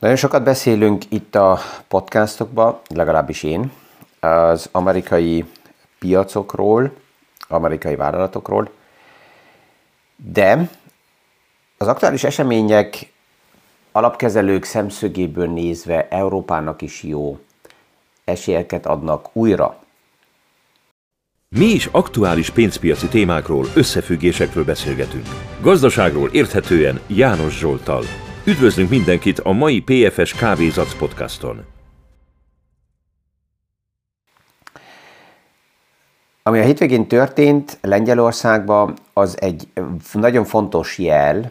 Nagyon sokat beszélünk itt a podcastokban, legalábbis én, az amerikai piacokról, amerikai vállalatokról, de az aktuális események alapkezelők szemszögéből nézve Európának is jó esélyeket adnak újra. Mi is aktuális pénzpiaci témákról, összefüggésekről beszélgetünk. Gazdaságról érthetően János Zsoltal. Üdvözlünk mindenkit a mai PFS Kávézac podcaston. Ami a hétvégén történt Lengyelországban, az egy nagyon fontos jel.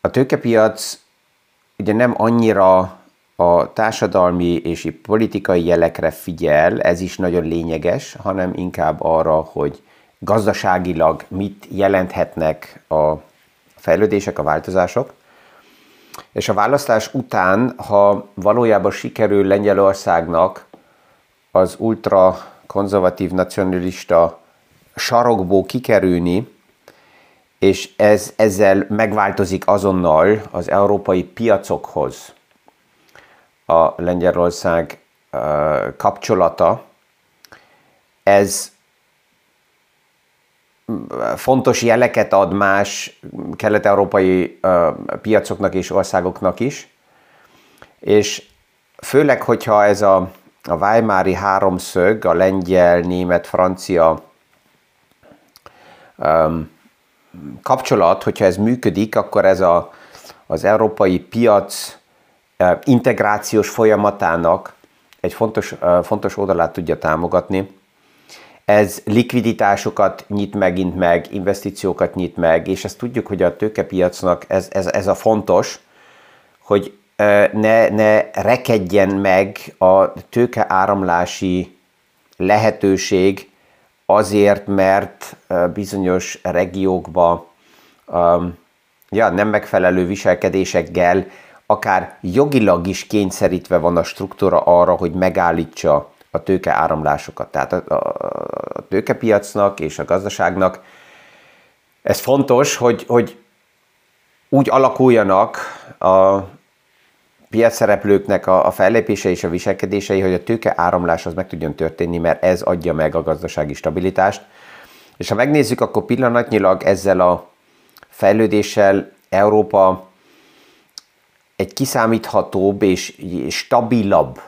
A tőkepiac ugye nem annyira a társadalmi és politikai jelekre figyel, ez is nagyon lényeges, hanem inkább arra, hogy gazdaságilag mit jelenthetnek a fejlődések, a változások. És a választás után, ha valójában sikerül Lengyelországnak az ultra konzervatív nacionalista sarokból kikerülni, és ez, ezzel megváltozik azonnal az európai piacokhoz a Lengyelország kapcsolata. Ez fontos jeleket ad más kelet-európai piacoknak és országoknak is, és főleg, hogyha ez a, a Weimári háromszög, a lengyel, német, francia um, kapcsolat, hogyha ez működik, akkor ez a, az európai piac integrációs folyamatának egy fontos, fontos oldalát tudja támogatni. Ez likviditásokat nyit megint meg, investíciókat nyit meg, és ezt tudjuk, hogy a tőkepiacnak ez, ez, ez a fontos, hogy ne, ne rekedjen meg a tőkeáramlási lehetőség azért, mert bizonyos regiókban ja, nem megfelelő viselkedésekkel akár jogilag is kényszerítve van a struktúra arra, hogy megállítsa a tőke áramlásokat. Tehát a, a, a tőkepiacnak és a gazdaságnak ez fontos, hogy, hogy úgy alakuljanak a piacszereplőknek a, a fellépése és a viselkedései, hogy a tőke áramlás az meg tudjon történni, mert ez adja meg a gazdasági stabilitást. És ha megnézzük, akkor pillanatnyilag ezzel a fejlődéssel Európa egy kiszámíthatóbb és stabilabb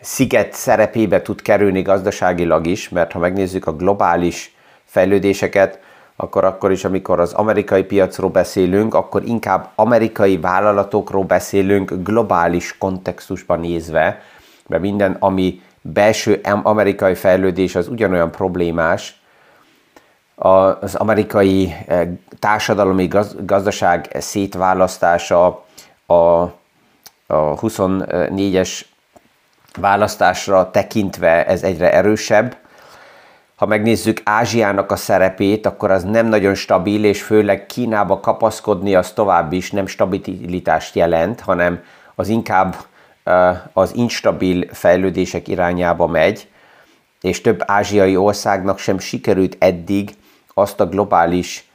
sziget szerepébe tud kerülni gazdaságilag is, mert ha megnézzük a globális fejlődéseket, akkor akkor is, amikor az amerikai piacról beszélünk, akkor inkább amerikai vállalatokról beszélünk globális kontextusban nézve, mert minden, ami belső amerikai fejlődés, az ugyanolyan problémás, az amerikai eh, társadalmi gazdaság szétválasztása, a, a 24-es választásra tekintve ez egyre erősebb. Ha megnézzük Ázsiának a szerepét, akkor az nem nagyon stabil, és főleg Kínába kapaszkodni az tovább is nem stabilitást jelent, hanem az inkább az instabil fejlődések irányába megy, és több ázsiai országnak sem sikerült eddig azt a globális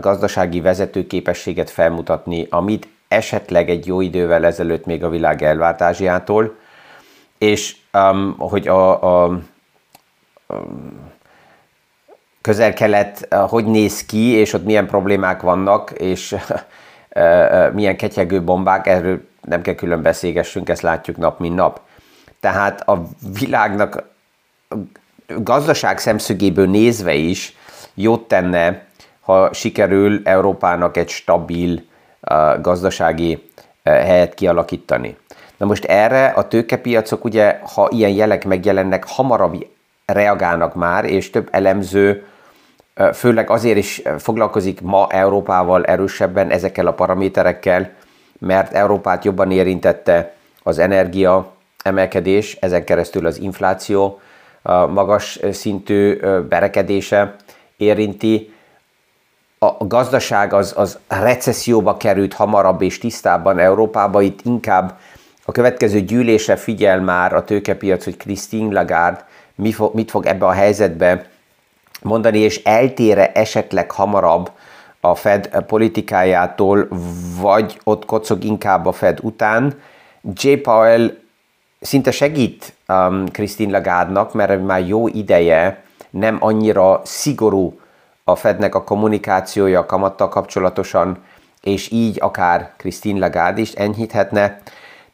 gazdasági vezetőképességet felmutatni, amit esetleg egy jó idővel ezelőtt még a világ elvárt Ázsiától, és um, hogy a, a, a közel-kelet uh, hogy néz ki, és ott milyen problémák vannak, és uh, uh, milyen ketyegő bombák, erről nem kell külön beszélgessünk, ezt látjuk nap, mint nap. Tehát a világnak gazdaság szemszögéből nézve is jót tenne, ha sikerül Európának egy stabil gazdasági helyet kialakítani. Na most erre a tőkepiacok ugye, ha ilyen jelek megjelennek, hamarabb reagálnak már, és több elemző főleg azért is foglalkozik ma Európával erősebben ezekkel a paraméterekkel, mert Európát jobban érintette az energia emelkedés, ezen keresztül az infláció magas szintű berekedése érinti, a gazdaság az, az recesszióba került hamarabb és tisztábban Európába, itt inkább a következő gyűlése figyel már a tőkepiac, hogy Christine Lagarde mit fog ebbe a helyzetbe mondani, és eltére esetleg hamarabb a Fed politikájától, vagy ott kocog inkább a Fed után. J. Powell szinte segít um, Christine Lagarde-nak, mert már jó ideje nem annyira szigorú a Fednek a kommunikációja a kamattal kapcsolatosan, és így akár Christine Lagarde is enyhíthetne.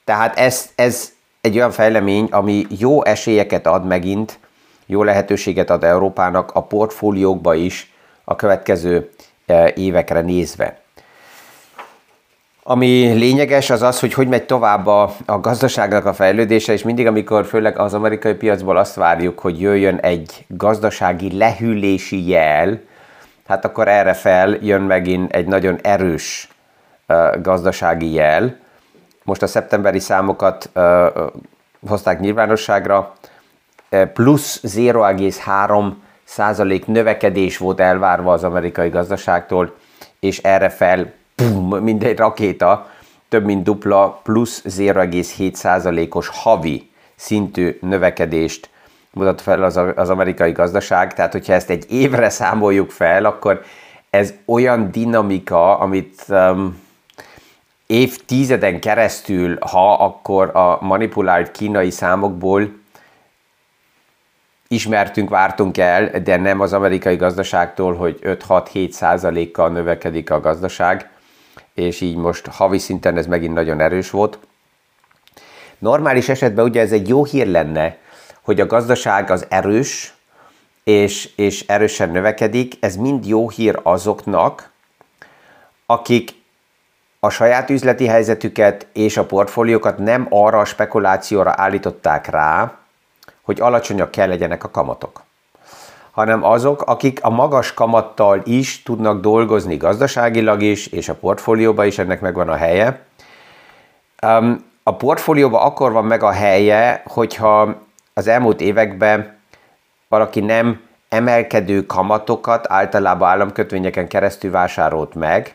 Tehát ez, ez egy olyan fejlemény, ami jó esélyeket ad megint, jó lehetőséget ad Európának a portfóliókba is a következő e, évekre nézve. Ami lényeges az az, hogy hogy megy tovább a, a gazdaságnak a fejlődése, és mindig, amikor főleg az amerikai piacból azt várjuk, hogy jöjjön egy gazdasági lehűlési jel, hát akkor erre fel jön megint egy nagyon erős uh, gazdasági jel. Most a szeptemberi számokat uh, hozták nyilvánosságra, plusz 0,3 százalék növekedés volt elvárva az amerikai gazdaságtól, és erre fel, pum, mint egy rakéta, több mint dupla, plusz 0,7 százalékos havi szintű növekedést mutat fel az, az amerikai gazdaság, tehát hogyha ezt egy évre számoljuk fel, akkor ez olyan dinamika, amit um, évtizeden keresztül, ha akkor a manipulált kínai számokból ismertünk, vártunk el, de nem az amerikai gazdaságtól, hogy 5-6-7 százalékkal növekedik a gazdaság, és így most havi szinten ez megint nagyon erős volt. Normális esetben ugye ez egy jó hír lenne, hogy a gazdaság az erős, és, és erősen növekedik, ez mind jó hír azoknak, akik a saját üzleti helyzetüket és a portfóliókat nem arra a spekulációra állították rá, hogy alacsonyak kell legyenek a kamatok, hanem azok, akik a magas kamattal is tudnak dolgozni gazdaságilag is, és a portfólióban is ennek megvan a helye. A portfólióban akkor van meg a helye, hogyha az elmúlt években valaki nem emelkedő kamatokat általában államkötvényeken keresztül vásárolt meg,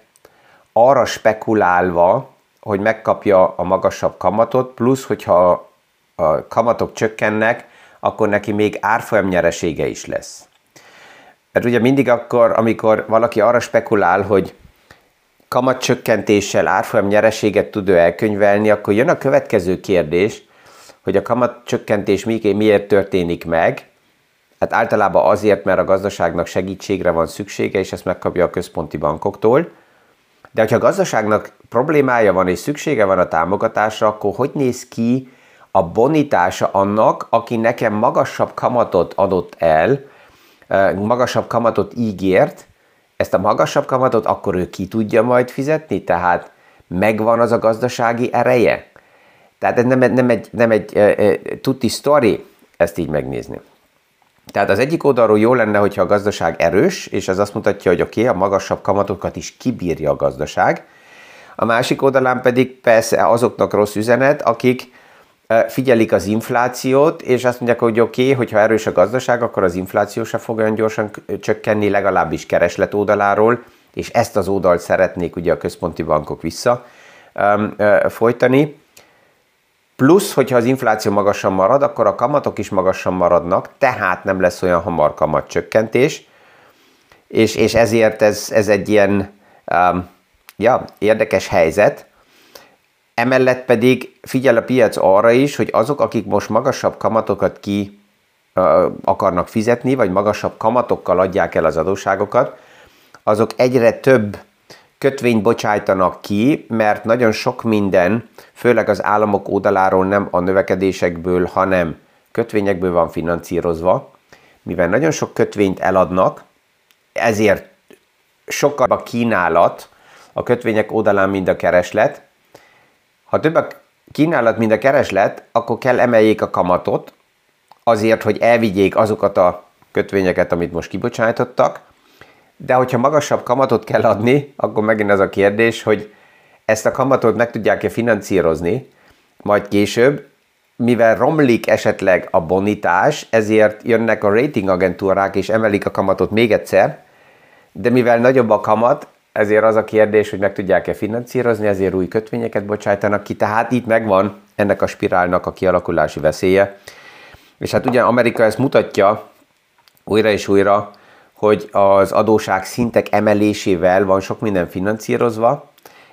arra spekulálva, hogy megkapja a magasabb kamatot, plusz, hogyha a kamatok csökkennek, akkor neki még árfolyam nyeresége is lesz. Mert ugye mindig akkor, amikor valaki arra spekulál, hogy kamatcsökkentéssel árfolyam nyereséget tud ő elkönyvelni, akkor jön a következő kérdés, hogy a kamatcsökkentés miért történik meg. Hát általában azért, mert a gazdaságnak segítségre van szüksége, és ezt megkapja a központi bankoktól. De hogyha a gazdaságnak problémája van és szüksége van a támogatásra, akkor hogy néz ki a bonitása annak, aki nekem magasabb kamatot adott el, magasabb kamatot ígért, ezt a magasabb kamatot akkor ő ki tudja majd fizetni, tehát megvan az a gazdasági ereje. Tehát ez nem, nem egy, nem egy e, e, tuti sztori ezt így megnézni. Tehát az egyik oldalról jó lenne, hogyha a gazdaság erős, és ez azt mutatja, hogy oké, okay, a magasabb kamatokat is kibírja a gazdaság. A másik oldalán pedig persze azoknak rossz üzenet, akik figyelik az inflációt, és azt mondják, hogy oké, okay, hogyha erős a gazdaság, akkor az infláció se fog olyan gyorsan csökkenni, legalábbis kereslet oldaláról, és ezt az oldalt szeretnék ugye a központi bankok vissza folytani. Plusz, hogyha az infláció magasan marad, akkor a kamatok is magasan maradnak, tehát nem lesz olyan hamar kamatcsökkentés, és, és ezért ez, ez egy ilyen um, ja, érdekes helyzet, Emellett pedig figyel a piac arra is, hogy azok, akik most magasabb kamatokat ki akarnak fizetni, vagy magasabb kamatokkal adják el az adóságokat, azok egyre több kötvényt bocsájtanak ki, mert nagyon sok minden, főleg az államok oldaláról nem a növekedésekből, hanem kötvényekből van finanszírozva, mivel nagyon sok kötvényt eladnak, ezért sokkal a kínálat a kötvények oldalán, mint a kereslet, ha több a kínálat, mint a kereslet, akkor kell emeljék a kamatot, azért, hogy elvigyék azokat a kötvényeket, amit most kibocsájtottak, de hogyha magasabb kamatot kell adni, akkor megint az a kérdés, hogy ezt a kamatot meg tudják-e financírozni, majd később, mivel romlik esetleg a bonitás, ezért jönnek a ratingagentúrák és emelik a kamatot még egyszer, de mivel nagyobb a kamat, ezért az a kérdés, hogy meg tudják-e finanszírozni, ezért új kötvényeket bocsájtanak ki, tehát itt megvan ennek a spirálnak a kialakulási veszélye. És hát ugye Amerika ezt mutatja újra és újra, hogy az adóság szintek emelésével van sok minden finanszírozva.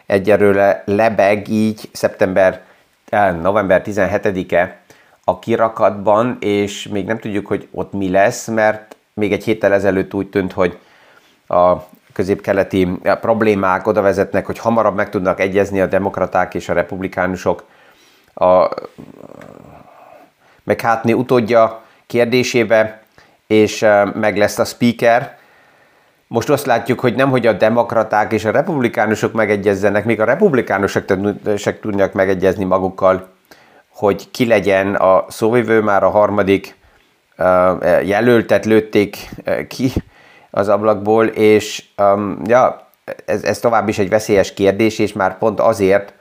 Egyelőre lebeg így szeptember, eh, november 17-e a kirakatban, és még nem tudjuk, hogy ott mi lesz, mert még egy héttel ezelőtt úgy tűnt, hogy a közép-keleti problémák oda vezetnek, hogy hamarabb meg tudnak egyezni a demokraták és a republikánusok a McCartney utódja kérdésébe, és meg lesz a speaker. Most azt látjuk, hogy nem, hogy a demokraták és a republikánusok megegyezzenek, még a republikánusok se tudnak megegyezni magukkal, hogy ki legyen a szóvivő, már a harmadik jelöltet lőtték ki az ablakból, és ja, ez, ez tovább is egy veszélyes kérdés, és már pont azért,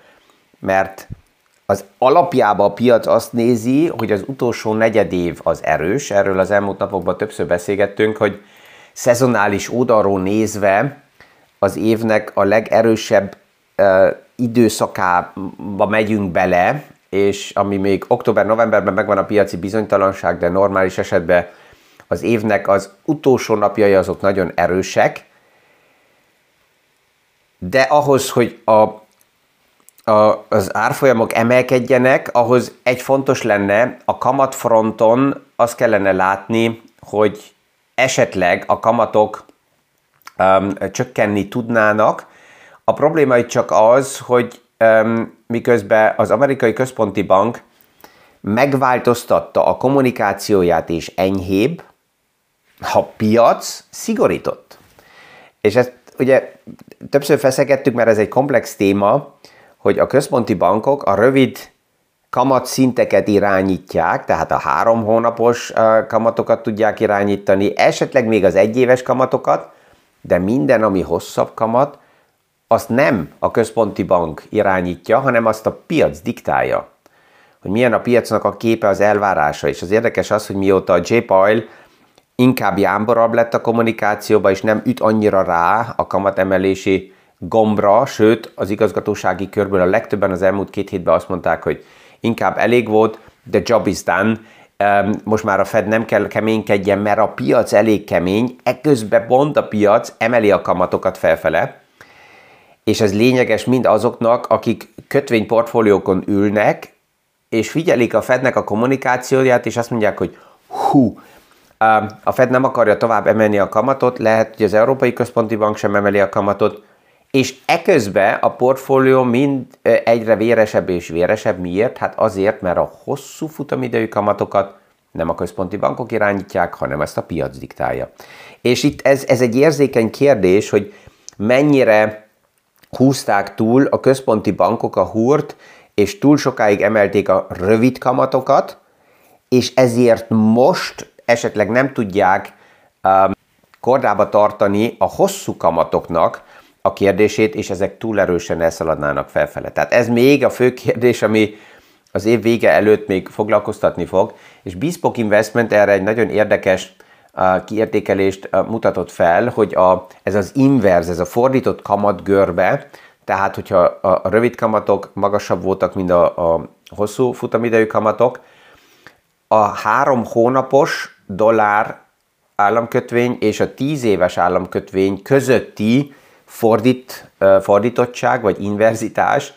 mert az alapjában a piac azt nézi, hogy az utolsó negyed év az erős, erről az elmúlt napokban többször beszélgettünk, hogy szezonális oldalról nézve az évnek a legerősebb uh, időszakába megyünk bele, és ami még október-novemberben megvan a piaci bizonytalanság, de normális esetben az évnek az utolsó napjai azok nagyon erősek, de ahhoz, hogy a, a, az árfolyamok emelkedjenek, ahhoz egy fontos lenne, a kamatfronton azt kellene látni, hogy esetleg a kamatok um, csökkenni tudnának. A probléma itt csak az, hogy um, miközben az amerikai központi bank megváltoztatta a kommunikációját és enyhébb, a piac szigorított. És ezt ugye többször feszegettük, mert ez egy komplex téma, hogy a központi bankok a rövid kamatszinteket irányítják, tehát a három hónapos kamatokat tudják irányítani, esetleg még az egyéves kamatokat, de minden, ami hosszabb kamat, azt nem a központi bank irányítja, hanem azt a piac diktálja. Hogy milyen a piacnak a képe, az elvárása. És az érdekes az, hogy mióta a J. Powell inkább jámborabb lett a kommunikációba, és nem üt annyira rá a kamatemelési gombra, sőt az igazgatósági körből a legtöbben az elmúlt két hétben azt mondták, hogy inkább elég volt, the job is done, most már a Fed nem kell keménykedjen, mert a piac elég kemény, ekközben pont a piac emeli a kamatokat felfele, és ez lényeges mind azoknak, akik kötvényportfóliókon ülnek, és figyelik a Fednek a kommunikációját, és azt mondják, hogy hú, a Fed nem akarja tovább emelni a kamatot, lehet, hogy az Európai Központi Bank sem emeli a kamatot, és eközben a portfólió mind egyre véresebb és véresebb. Miért? Hát azért, mert a hosszú futamidejű kamatokat nem a központi bankok irányítják, hanem ezt a piac diktálja. És itt ez, ez egy érzékeny kérdés, hogy mennyire húzták túl a központi bankok a húrt, és túl sokáig emelték a rövid kamatokat, és ezért most esetleg nem tudják um, kordába tartani a hosszú kamatoknak a kérdését, és ezek túl erősen elszaladnának felfele. Tehát ez még a fő kérdés, ami az év vége előtt még foglalkoztatni fog, és Bespoke Investment erre egy nagyon érdekes kiértékelést mutatott fel, hogy a, ez az inverz, ez a fordított kamatgörbe, tehát hogyha a, rövid kamatok magasabb voltak, mint a, a hosszú futamidejű kamatok, a három hónapos dollár államkötvény és a 10 éves államkötvény közötti fordít, fordítottság vagy inverzitás,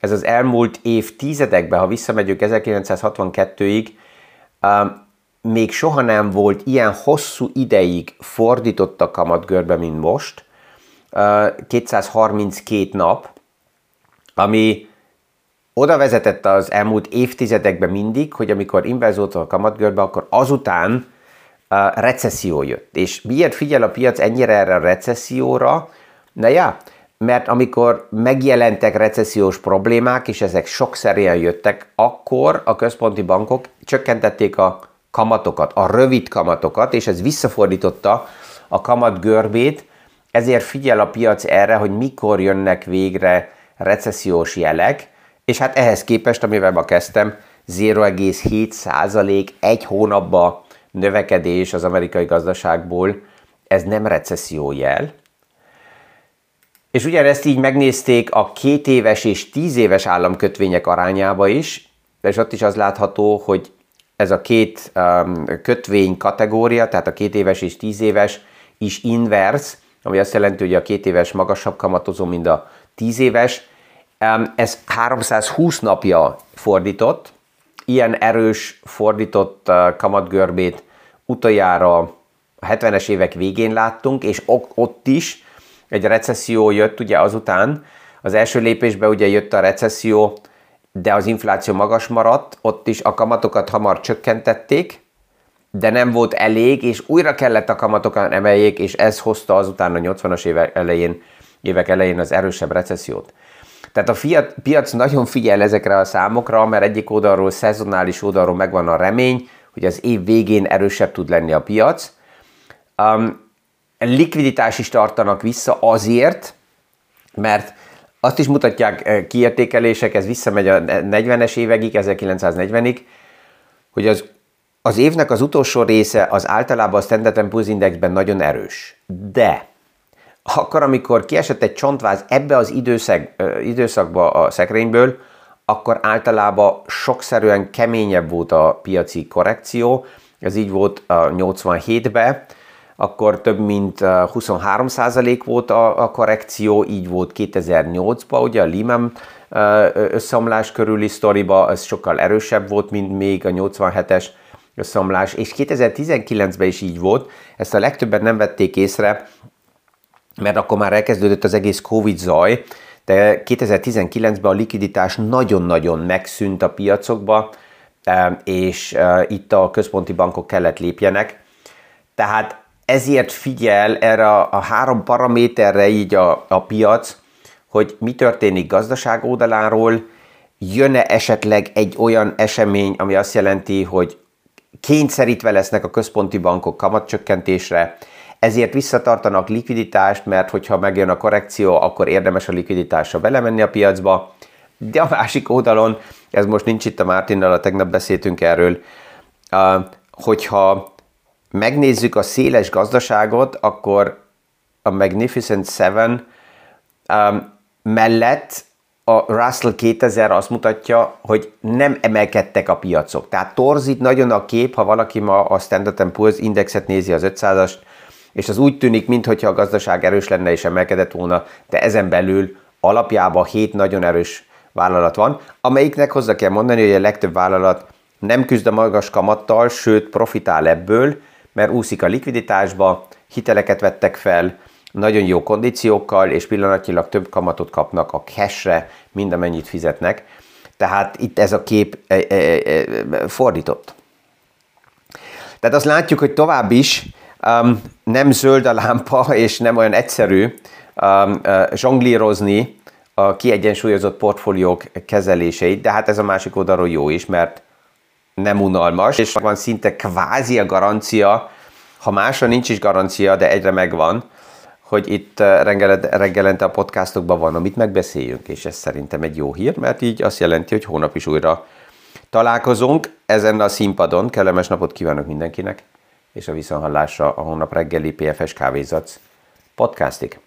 ez az elmúlt évtizedekben, ha visszamegyünk 1962-ig, még soha nem volt ilyen hosszú ideig fordított a kamatgörbe, mint most, 232 nap, ami oda vezetett az elmúlt évtizedekben mindig, hogy amikor inverzolt a kamatgörbe, akkor azután recesszió jött. És miért figyel a piac ennyire erre a recesszióra? Na ja, mert amikor megjelentek recessziós problémák, és ezek sokszerűen jöttek, akkor a központi bankok csökkentették a kamatokat, a rövid kamatokat, és ez visszafordította a kamat görbét, ezért figyel a piac erre, hogy mikor jönnek végre recessziós jelek, és hát ehhez képest, amivel ma kezdtem, 0,7 százalék egy hónapban növekedés az amerikai gazdaságból, ez nem recesszió jel. És ugyanezt így megnézték a két éves és tíz éves államkötvények arányába is, és ott is az látható, hogy ez a két um, kötvény kategória, tehát a két éves és tíz éves is invers, ami azt jelenti, hogy a két éves magasabb kamatozó, mint a 10 éves. Ez 320 napja fordított, ilyen erős fordított kamatgörbét utoljára a 70-es évek végén láttunk, és ott is egy recesszió jött ugye azután. Az első lépésben ugye jött a recesszió, de az infláció magas maradt, ott is a kamatokat hamar csökkentették, de nem volt elég, és újra kellett a kamatokat emeljék, és ez hozta azután a 80-as évek elején, évek elején az erősebb recessziót. Tehát a fiat, piac nagyon figyel ezekre a számokra, mert egyik oldalról, szezonális oldalról megvan a remény, hogy az év végén erősebb tud lenni a piac. Um, likviditás is tartanak vissza azért, mert azt is mutatják eh, kiértékelések, ez visszamegy a 40-es évekig, 1940-ig, hogy az, az évnek az utolsó része az általában a Standard Poor's Indexben nagyon erős. De akkor, amikor kiesett egy csontváz ebbe az időszak, időszakba a szekrényből, akkor általában sokszerűen keményebb volt a piaci korrekció, ez így volt a 87-ben, akkor több mint 23% volt a, a korrekció, így volt 2008-ban, ugye a Lehman összeomlás körüli sztoriba, ez sokkal erősebb volt, mint még a 87-es összeomlás, és 2019-ben is így volt, ezt a legtöbben nem vették észre, mert akkor már elkezdődött az egész Covid zaj, de 2019-ben a likviditás nagyon-nagyon megszűnt a piacokba, és itt a központi bankok kellett lépjenek. Tehát ezért figyel erre a három paraméterre így a, a piac, hogy mi történik gazdaság oldaláról, jön-e esetleg egy olyan esemény, ami azt jelenti, hogy kényszerítve lesznek a központi bankok kamatcsökkentésre, ezért visszatartanak likviditást, mert hogyha megjön a korrekció, akkor érdemes a likviditásra belemenni a piacba. De a másik oldalon, ez most nincs itt a Mártinnal, a tegnap beszéltünk erről, hogyha megnézzük a széles gazdaságot, akkor a Magnificent Seven mellett a Russell 2000 azt mutatja, hogy nem emelkedtek a piacok. Tehát torzít nagyon a kép, ha valaki ma a Standard Poor's indexet nézi, az 500-ast, és az úgy tűnik, mintha a gazdaság erős lenne és emelkedett volna, de ezen belül alapjában hét nagyon erős vállalat van, amelyiknek hozzá kell mondani, hogy a legtöbb vállalat nem küzd a magas kamattal, sőt profitál ebből, mert úszik a likviditásba, hiteleket vettek fel, nagyon jó kondíciókkal, és pillanatnyilag több kamatot kapnak a cashre, mint amennyit fizetnek. Tehát itt ez a kép e, e, e, fordított. Tehát azt látjuk, hogy tovább is um, nem zöld a lámpa, és nem olyan egyszerű um, zsonglírozni a kiegyensúlyozott portfóliók kezeléseit, de hát ez a másik oldalról jó is, mert nem unalmas, és van szinte kvázi a garancia, ha másra nincs is garancia, de egyre megvan, hogy itt uh, reggelente a podcastokban van, amit megbeszéljünk, és ez szerintem egy jó hír, mert így azt jelenti, hogy hónap is újra találkozunk ezen a színpadon. Kellemes napot kívánok mindenkinek! és a viszonhallásra a hónap reggeli PFS Kávézac podcastig.